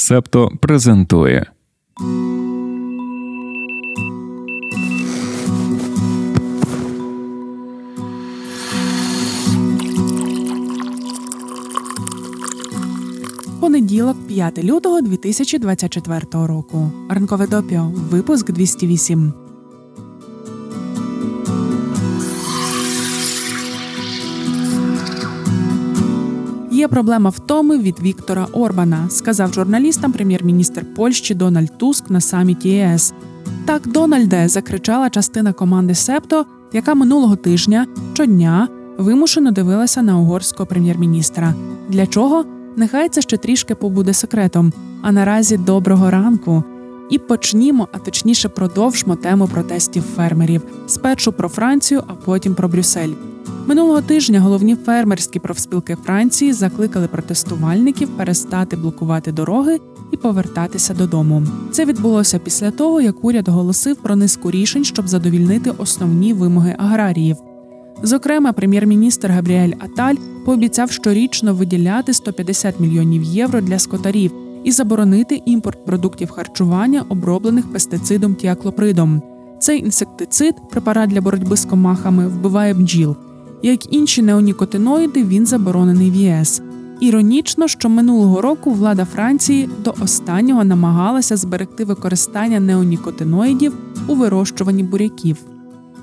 Септо презентує. Понеділок, 5 лютого 2024 року. Ранкове допіо. Випуск 208. Проблема втоми від Віктора Орбана, сказав журналістам прем'єр-міністр Польщі Дональд Туск на саміті ЄС. Так, Дональде закричала частина команди Септо, яка минулого тижня щодня вимушено дивилася на угорського прем'єр-міністра. Для чого? Нехай це ще трішки побуде секретом. А наразі доброго ранку. І почнімо, а точніше продовжмо тему протестів фермерів спершу про Францію, а потім про Брюссель. Минулого тижня головні фермерські профспілки Франції закликали протестувальників перестати блокувати дороги і повертатися додому. Це відбулося після того, як уряд оголосив про низку рішень, щоб задовільнити основні вимоги аграріїв. Зокрема, прем'єр-міністр Габріель Аталь пообіцяв щорічно виділяти 150 мільйонів євро для скотарів і заборонити імпорт продуктів харчування, оброблених пестицидом тіаклопридом. Цей інсектицид, препарат для боротьби з комахами, вбиває бджіл. Як інші неонікотиноїди, він заборонений в ЄС. Іронічно, що минулого року влада Франції до останнього намагалася зберегти використання неонікотиноїдів у вирощуванні буряків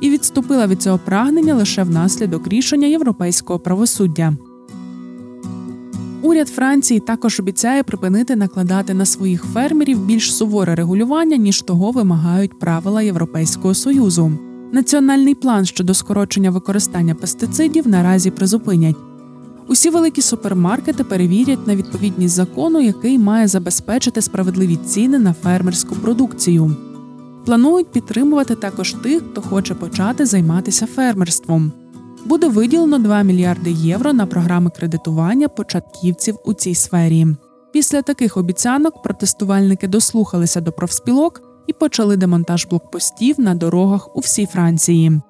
і відступила від цього прагнення лише внаслідок рішення європейського правосуддя. Уряд Франції також обіцяє припинити накладати на своїх фермерів більш суворе регулювання, ніж того вимагають правила Європейського союзу. Національний план щодо скорочення використання пестицидів наразі призупинять. Усі великі супермаркети перевірять на відповідність закону, який має забезпечити справедливі ціни на фермерську продукцію. Планують підтримувати також тих, хто хоче почати займатися фермерством. Буде виділено 2 мільярди євро на програми кредитування початківців у цій сфері. Після таких обіцянок протестувальники дослухалися до профспілок і почали демонтаж блокпостів на дорогах у всій Франції.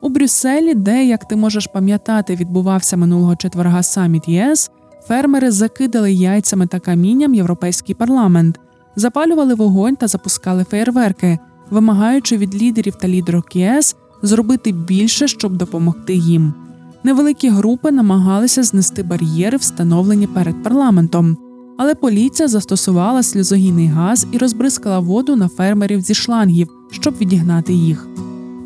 У Брюсселі, де, як ти можеш пам'ятати, відбувався минулого четверга саміт ЄС, фермери закидали яйцями та камінням європейський парламент, запалювали вогонь та запускали феєрверки, вимагаючи від лідерів та лідерок ЄС зробити більше, щоб допомогти їм. Невеликі групи намагалися знести бар'єри, встановлені перед парламентом, але поліція застосувала сльозогінний газ і розбризкала воду на фермерів зі шлангів, щоб відігнати їх.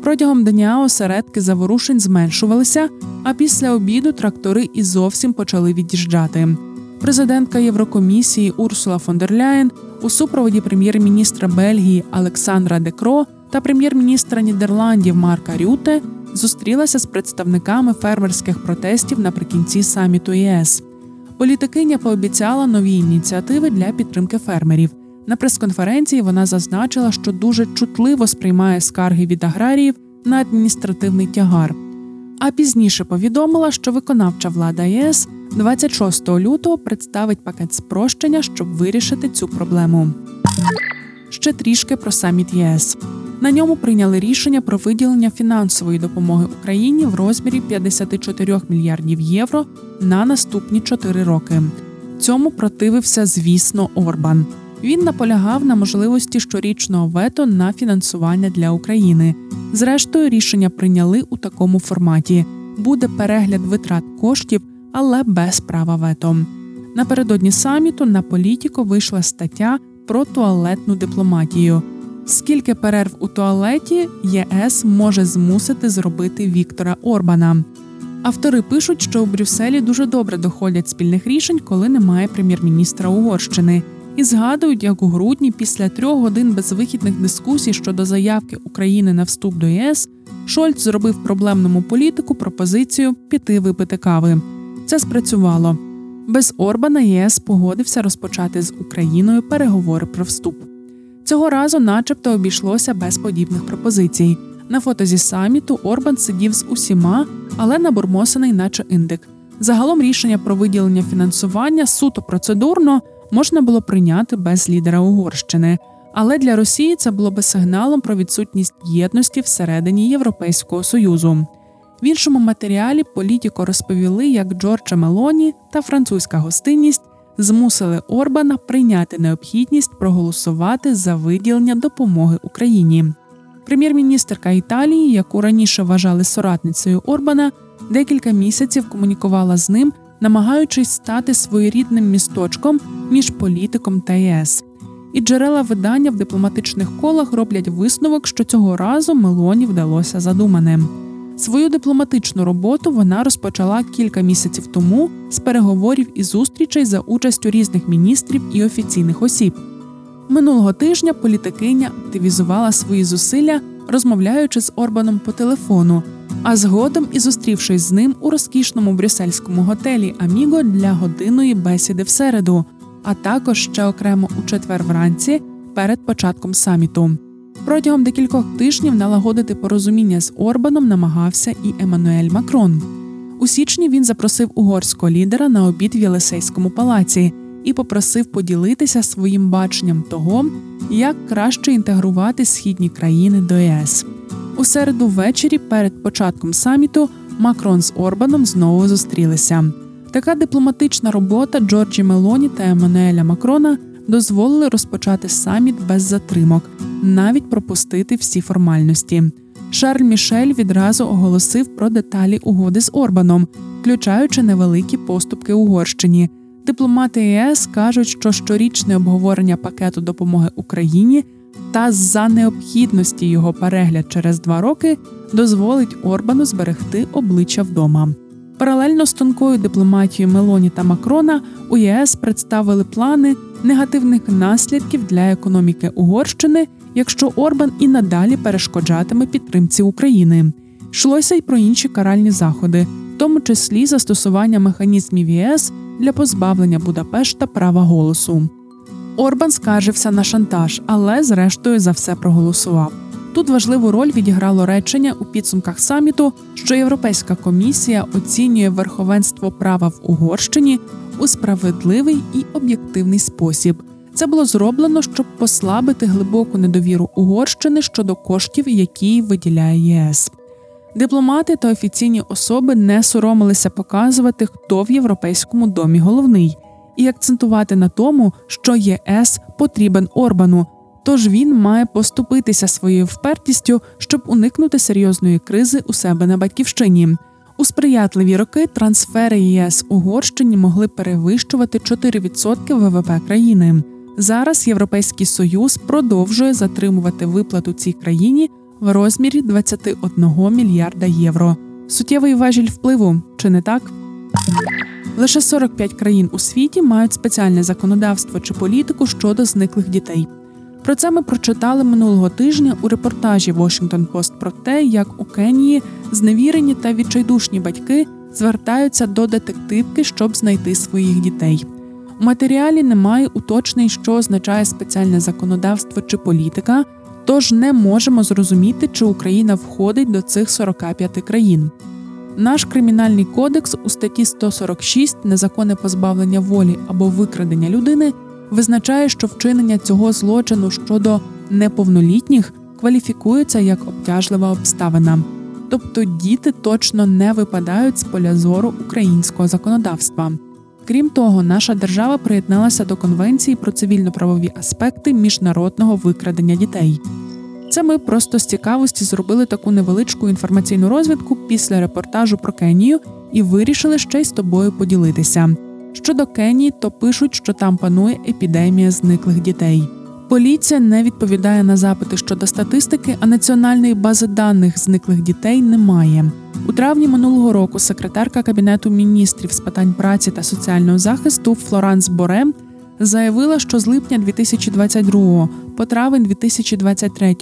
Протягом дня осередки заворушень зменшувалися, а після обіду трактори і зовсім почали від'їжджати. Президентка Єврокомісії Урсула фон дер Ляєн у супроводі прем'єр-міністра Бельгії Олександра Декро та прем'єр-міністра Нідерландів Марка Рюте зустрілася з представниками фермерських протестів наприкінці саміту ЄС. Політикиня пообіцяла нові ініціативи для підтримки фермерів. На прес-конференції вона зазначила, що дуже чутливо сприймає скарги від аграріїв на адміністративний тягар. А пізніше повідомила, що виконавча влада ЄС 26 лютого представить пакет спрощення, щоб вирішити цю проблему. Ще трішки про саміт ЄС. На ньому прийняли рішення про виділення фінансової допомоги Україні в розмірі 54 мільярдів євро на наступні 4 роки. Цьому противився, звісно, Орбан. Він наполягав на можливості щорічного вето на фінансування для України. Зрештою, рішення прийняли у такому форматі: буде перегляд витрат коштів, але без права вето. Напередодні саміту на політіко вийшла стаття про туалетну дипломатію. Скільки перерв у туалеті ЄС може змусити зробити Віктора Орбана? Автори пишуть, що у Брюсселі дуже добре доходять спільних рішень, коли немає прем'єр-міністра Угорщини, і згадують, як у грудні, після трьох годин безвихідних дискусій щодо заявки України на вступ до ЄС, Шольц зробив проблемному політику пропозицію піти випити кави. Це спрацювало. Без Орбана ЄС погодився розпочати з Україною переговори про вступ. Цього разу, начебто, обійшлося без подібних пропозицій. На фото зі саміту Орбан сидів з усіма, але набурмосений, наче індик. Загалом рішення про виділення фінансування суто процедурно можна було прийняти без лідера Угорщини. Але для Росії це було би сигналом про відсутність єдності всередині Європейського союзу. В іншому матеріалі політико розповіли, як Джорджа Мелоні та французька гостинність змусили Орбана прийняти необхідність проголосувати за виділення допомоги Україні. Прем'єр-міністрка Італії, яку раніше вважали соратницею Орбана, декілька місяців комунікувала з ним, намагаючись стати своєрідним місточком між політиком та ЄС. І джерела видання в дипломатичних колах роблять висновок, що цього разу Мелоні вдалося задуманим. Свою дипломатичну роботу вона розпочала кілька місяців тому з переговорів і зустрічей за участю різних міністрів і офіційних осіб. Минулого тижня політикиня активізувала свої зусилля, розмовляючи з Орбаном по телефону, а згодом і зустрівшись з ним у розкішному брюссельському готелі Аміго для годинної бесіди в середу, а також ще окремо у четвер вранці перед початком саміту. Протягом декількох тижнів налагодити порозуміння з Орбаном намагався і Еммануель Макрон. У січні він запросив угорського лідера на обід в Єлисейському палаці і попросив поділитися своїм баченням того, як краще інтегрувати східні країни до ЄС. У середу ввечері перед початком саміту Макрон з Орбаном знову зустрілися. Така дипломатична робота Джорджі Мелоні та Еммануеля Макрона дозволили розпочати саміт без затримок, навіть пропустити всі формальності. Шарль Мішель відразу оголосив про деталі угоди з Орбаном, включаючи невеликі поступки Угорщині. Дипломати ЄС кажуть, що щорічне обговорення пакету допомоги Україні та за необхідності його перегляд через два роки дозволить Орбану зберегти обличчя вдома. Паралельно з тонкою дипломатією Мелоні та Макрона у ЄС представили плани негативних наслідків для економіки Угорщини, якщо Орбан і надалі перешкоджатиме підтримці України. Йшлося й про інші каральні заходи, в тому числі застосування механізмів ЄС для позбавлення Будапешта права голосу. Орбан скаржився на шантаж, але зрештою за все проголосував. Тут важливу роль відіграло речення у підсумках саміту, що Європейська комісія оцінює верховенство права в Угорщині у справедливий і об'єктивний спосіб. Це було зроблено, щоб послабити глибоку недовіру Угорщини щодо коштів, які виділяє ЄС. Дипломати та офіційні особи не соромилися показувати, хто в європейському домі головний, і акцентувати на тому, що ЄС потрібен Орбану, тож він має поступитися своєю впертістю, щоб уникнути серйозної кризи у себе на батьківщині. У сприятливі роки трансфери ЄС Угорщині могли перевищувати 4% ВВП країни. Зараз Європейський Союз продовжує затримувати виплату цій країні в розмірі 21 мільярда євро. Суттєвий важіль впливу, чи не так? Лише 45 країн у світі мають спеціальне законодавство чи політику щодо зниклих дітей. Про це ми прочитали минулого тижня у репортажі Washington Post про те, як у Кенії зневірені та відчайдушні батьки звертаються до детективки, щоб знайти своїх дітей. У матеріалі немає уточнень, що означає спеціальне законодавство чи політика, тож не можемо зрозуміти, чи Україна входить до цих 45 країн. Наш кримінальний кодекс у статті 146 незаконне позбавлення волі або викрадення людини визначає, що вчинення цього злочину щодо неповнолітніх кваліфікується як обтяжлива обставина, тобто діти точно не випадають з поля зору українського законодавства. Крім того, наша держава приєдналася до Конвенції про цивільно-правові аспекти міжнародного викрадення дітей. Це ми просто з цікавості зробили таку невеличку інформаційну розвідку після репортажу про Кенію і вирішили ще й з тобою поділитися. Щодо Кенії, то пишуть, що там панує епідемія зниклих дітей. Поліція не відповідає на запити щодо статистики, а національної бази даних зниклих дітей немає. У травні минулого року секретарка кабінету міністрів з питань праці та соціального захисту Флоранс Боре заявила, що з липня 2022 по травень 2023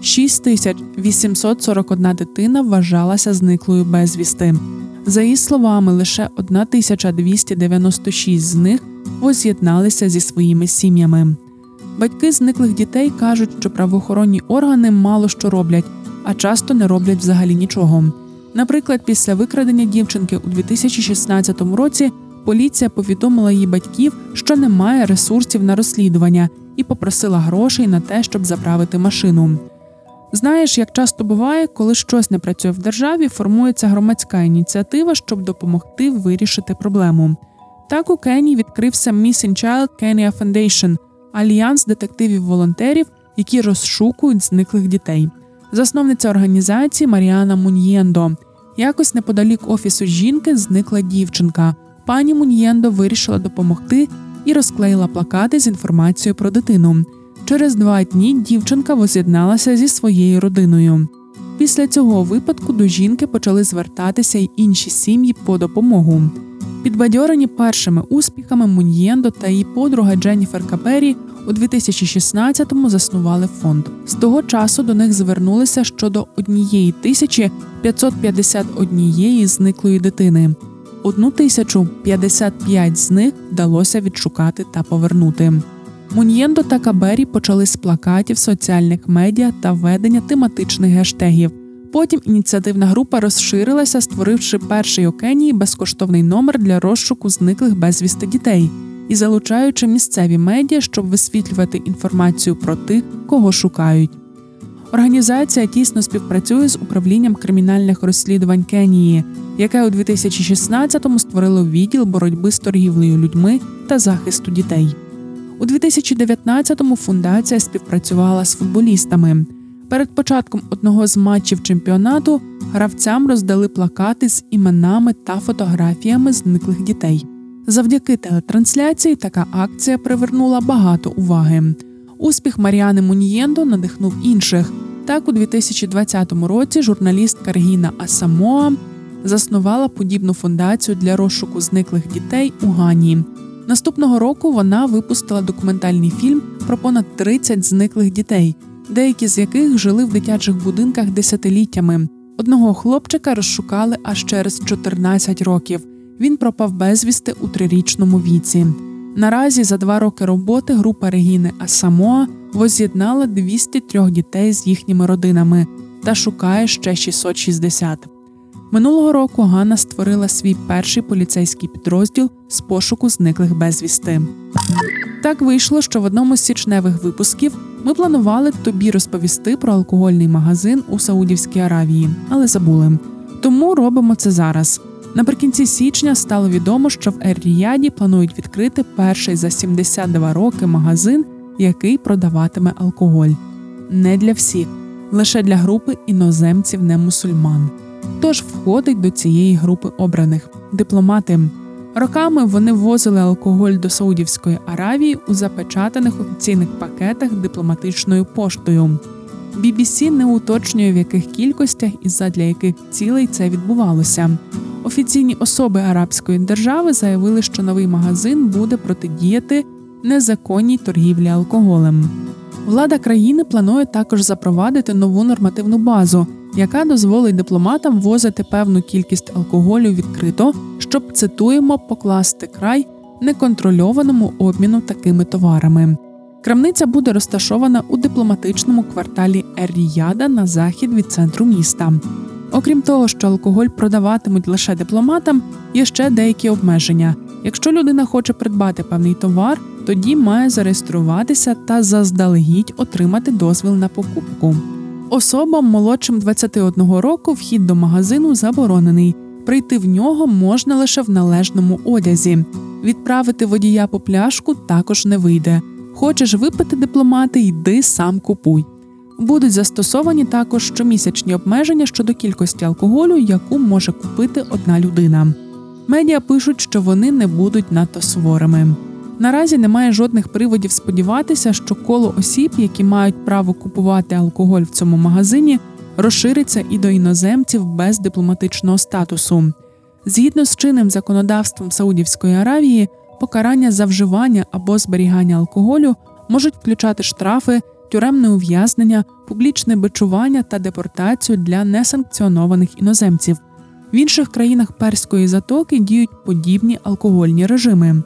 6841 дитина вважалася зниклою безвісти. За її словами, лише 1296 з них воз'єдналися зі своїми сім'ями. Батьки зниклих дітей кажуть, що правоохоронні органи мало що роблять, а часто не роблять взагалі нічого. Наприклад, після викрадення дівчинки у 2016 році поліція повідомила її батьків, що немає ресурсів на розслідування, і попросила грошей на те, щоб заправити машину. Знаєш, як часто буває, коли щось не працює в державі, формується громадська ініціатива, щоб допомогти вирішити проблему. Так у Кенії відкрився Missing Child Kenya Foundation – альянс детективів-волонтерів, які розшукують зниклих дітей. Засновниця організації Маріана Муньєндо. Якось неподалік офісу жінки зникла дівчинка. Пані Муньєндо вирішила допомогти і розклеїла плакати з інформацією про дитину. Через два дні дівчинка воз'єдналася зі своєю родиною. Після цього випадку до жінки почали звертатися й інші сім'ї по допомогу. Підбадьорені першими успіхами Муньєндо та її подруга Дженніфер Капері у 2016-му заснували фонд. З того часу до них звернулися щодо однієї тисячі 551 зниклої дитини. Одну тисячу 55 з них вдалося відшукати та повернути. Муньєндо та Кабері почали з плакатів соціальних медіа та ведення тематичних гештегів. Потім ініціативна група розширилася, створивши перший у Кенії безкоштовний номер для розшуку зниклих безвісти дітей і залучаючи місцеві медіа, щоб висвітлювати інформацію про тих, кого шукають. Організація тісно співпрацює з управлінням кримінальних розслідувань Кенії, яке у 2016-му створило відділ боротьби з торгівлею людьми та захисту дітей. У 2019-му фундація співпрацювала з футболістами. Перед початком одного з матчів чемпіонату гравцям роздали плакати з іменами та фотографіями зниклих дітей. Завдяки телетрансляції така акція привернула багато уваги. Успіх Маріани Мунієндо надихнув інших. Так, у 2020 році журналістка Регіна Асамоа заснувала подібну фундацію для розшуку зниклих дітей у Гані. Наступного року вона випустила документальний фільм про понад 30 зниклих дітей, деякі з яких жили в дитячих будинках десятиліттями. Одного хлопчика розшукали аж через 14 років. Він пропав безвісти у трирічному віці. Наразі за два роки роботи група Регіни Асамоа воз'єднала 203 дітей з їхніми родинами та шукає ще 660. Минулого року Ганна створила свій перший поліцейський підрозділ з пошуку зниклих безвісти. Так вийшло, що в одному з січневих випусків ми планували тобі розповісти про алкогольний магазин у Саудівській Аравії, але забули. Тому робимо це зараз. Наприкінці січня стало відомо, що в Ер-Ріяді планують відкрити перший за 72 роки магазин, який продаватиме алкоголь. Не для всіх, лише для групи іноземців не мусульман. Тож входить до цієї групи обраних дипломати. Роками вони ввозили алкоголь до Саудівської Аравії у запечатаних офіційних пакетах дипломатичною поштою. BBC не уточнює в яких кількостях і задля яких цілей це відбувалося. Офіційні особи арабської держави заявили, що новий магазин буде протидіяти незаконній торгівлі алкоголем. Влада країни планує також запровадити нову нормативну базу, яка дозволить дипломатам возити певну кількість алкоголю відкрито, щоб цитуємо покласти край неконтрольованому обміну такими товарами. Крамниця буде розташована у дипломатичному кварталі Ер-Ріяда на захід від центру міста. Окрім того, що алкоголь продаватимуть лише дипломатам, є ще деякі обмеження. Якщо людина хоче придбати певний товар, тоді має зареєструватися та заздалегідь отримати дозвіл на покупку. Особам молодшим 21 року вхід до магазину заборонений. Прийти в нього можна лише в належному одязі. Відправити водія по пляшку також не вийде. Хочеш випити дипломати, йди сам купуй. Будуть застосовані також щомісячні обмеження щодо кількості алкоголю, яку може купити одна людина. Медіа пишуть, що вони не будуть надто суворими. Наразі немає жодних приводів сподіватися, що коло осіб, які мають право купувати алкоголь в цьому магазині, розшириться і до іноземців без дипломатичного статусу. Згідно з чинним законодавством Саудівської Аравії, покарання за вживання або зберігання алкоголю можуть включати штрафи тюремне ув'язнення, публічне бичування та депортацію для несанкціонованих іноземців. В інших країнах перської затоки діють подібні алкогольні режими.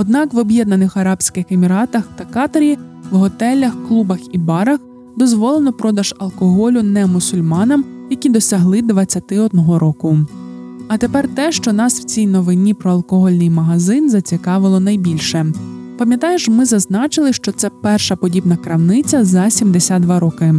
Однак в Об'єднаних Арабських Еміратах та Катарі в готелях, клубах і барах дозволено продаж алкоголю не мусульманам, які досягли 21 року. А тепер те, що нас в цій новині про алкогольний магазин зацікавило найбільше. Пам'ятаєш, ми зазначили, що це перша подібна крамниця за 72 роки.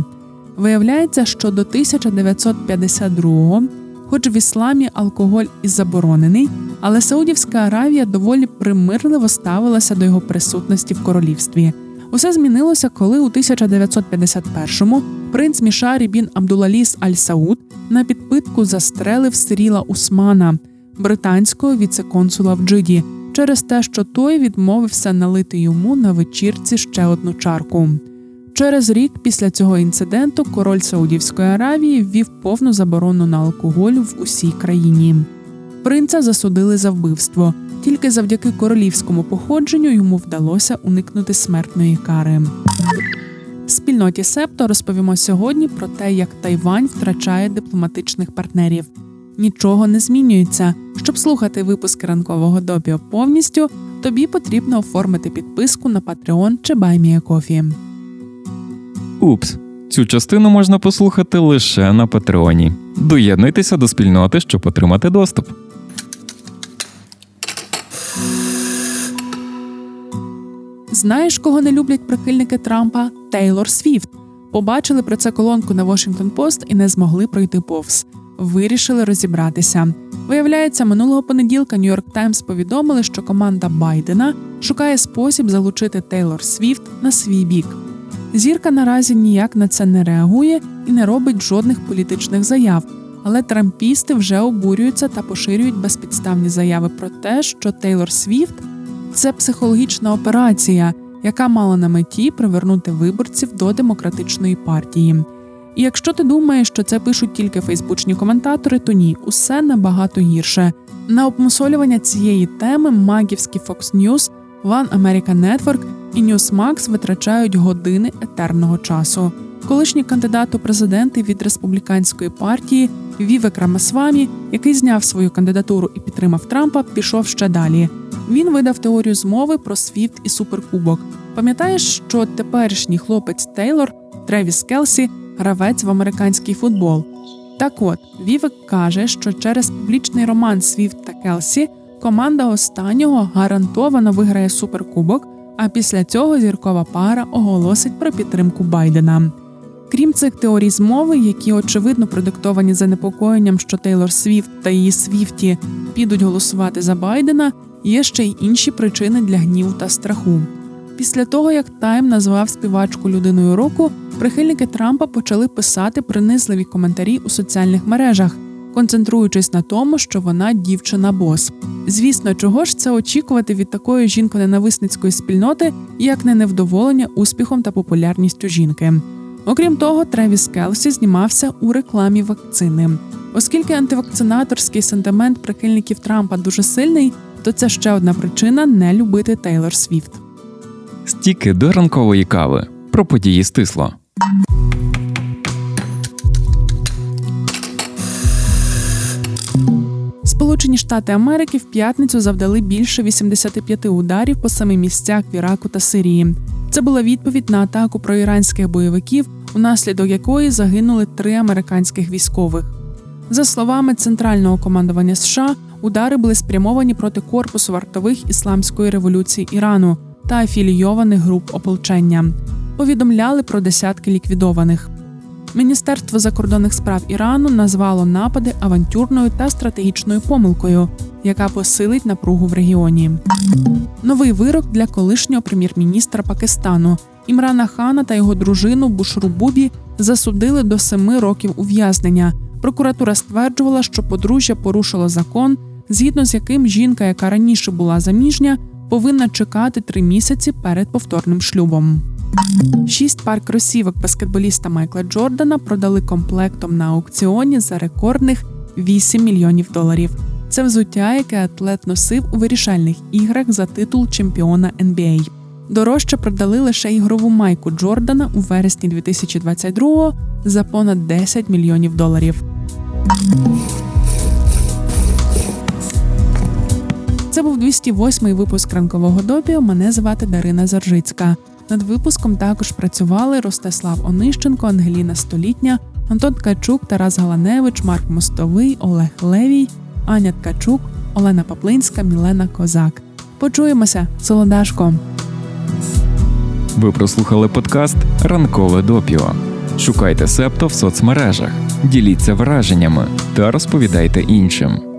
Виявляється, що до 1952-го, хоч в ісламі алкоголь і заборонений, але Саудівська Аравія доволі примирливо ставилася до його присутності в королівстві. Усе змінилося, коли у 1951-му принц Мішарі бін Абдулазіз Аль Сауд на підпитку застрелив Сиріла Усмана, британського віцеконсула в Джиді, через те, що той відмовився налити йому на вечірці ще одну чарку. Через рік після цього інциденту король Саудівської Аравії ввів повну заборону на алкоголь в усій країні. Принца засудили за вбивство. Тільки завдяки королівському походженню йому вдалося уникнути смертної кари. Спільноті Септо розповімо сьогодні про те, як Тайвань втрачає дипломатичних партнерів. Нічого не змінюється. Щоб слухати випуски ранкового допіо повністю, тобі потрібно оформити підписку на Patreon чи BuyMeACoffee. Упс. Цю частину можна послухати лише на Патреоні. Доєднуйтеся до спільноти, щоб отримати доступ. Знаєш, кого не люблять прихильники Трампа? Тейлор Свіфт. Побачили про це колонку на Washington Post і не змогли пройти повз. Вирішили розібратися. Виявляється, минулого понеділка Нью-Йорк Таймс повідомили, що команда Байдена шукає спосіб залучити Тейлор Свіфт на свій бік. Зірка наразі ніяк на це не реагує і не робить жодних політичних заяв. Але трампісти вже обурюються та поширюють безпідставні заяви про те, що Тейлор Свіфт це психологічна операція, яка мала на меті привернути виборців до демократичної партії. І якщо ти думаєш, що це пишуть тільки фейсбучні коментатори, то ні, усе набагато гірше. На обмусолювання цієї теми магівські Fox News, One American Network і Newsmax витрачають години етерного часу. Колишній кандидат у президенти від республіканської партії Вівек Рамасвамі, який зняв свою кандидатуру і підтримав Трампа, пішов ще далі. Він видав теорію змови про Свіфт і суперкубок. Пам'ятаєш, що теперішній хлопець Тейлор Тревіс Келсі гравець в американський футбол. Так от Вівек каже, що через публічний роман Свіфт та Келсі команда останнього гарантовано виграє суперкубок. А після цього зіркова пара оголосить про підтримку Байдена. Крім цих теорій змови, які очевидно продиктовані занепокоєнням, що Тейлор Свіфт та її Свіфті підуть голосувати за Байдена, є ще й інші причини для гніву та страху. Після того, як Тайм назвав співачку людиною року, прихильники Трампа почали писати принизливі коментарі у соціальних мережах, концентруючись на тому, що вона дівчина-бос. Звісно, чого ж це очікувати від такої жінко-ненависницької спільноти, як не невдоволення успіхом та популярністю жінки. Окрім того, Тревіс Келсі знімався у рекламі вакцини. Оскільки антивакцинаторський сентимент прихильників Трампа дуже сильний, то це ще одна причина не любити Тейлор Свіфт. Стіки до ранкової кави про події стисло. Сполучені Штати Америки в п'ятницю завдали більше 85 ударів по самих місцях в Іраку та Сирії. Це була відповідь на атаку про іранських бойовиків, унаслідок якої загинули три американських військових. За словами центрального командування США, удари були спрямовані проти корпусу вартових ісламської революції Ірану та афілійованих груп ополчення. Повідомляли про десятки ліквідованих. Міністерство закордонних справ Ірану назвало напади авантюрною та стратегічною помилкою, яка посилить напругу в регіоні. Новий вирок для колишнього прем'єр-міністра Пакистану Імрана Хана та його дружину Бушру Бубі засудили до семи років ув'язнення. Прокуратура стверджувала, що подружжя порушило закон, згідно з яким жінка, яка раніше була заміжня, повинна чекати три місяці перед повторним шлюбом. Шість пар кросівок баскетболіста Майкла Джордана продали комплектом на аукціоні за рекордних 8 мільйонів доларів. Це взуття, яке атлет носив у вирішальних іграх за титул чемпіона NBA. Дорожче продали лише ігрову майку Джордана у вересні 2022-го за понад 10 мільйонів доларів. Це був 208-й випуск ранкового допіо. Мене звати Дарина Заржицька. Над випуском також працювали Ростислав Онищенко, Ангеліна Столітня, Антон Ткачук, Тарас Галаневич, Марк Мостовий, Олег Левій, Аня Ткачук, Олена Паплинська, Мілена Козак. Почуємося, солодашко. Ви прослухали подкаст Ранкове допіо. Шукайте септо в соцмережах, діліться враженнями та розповідайте іншим.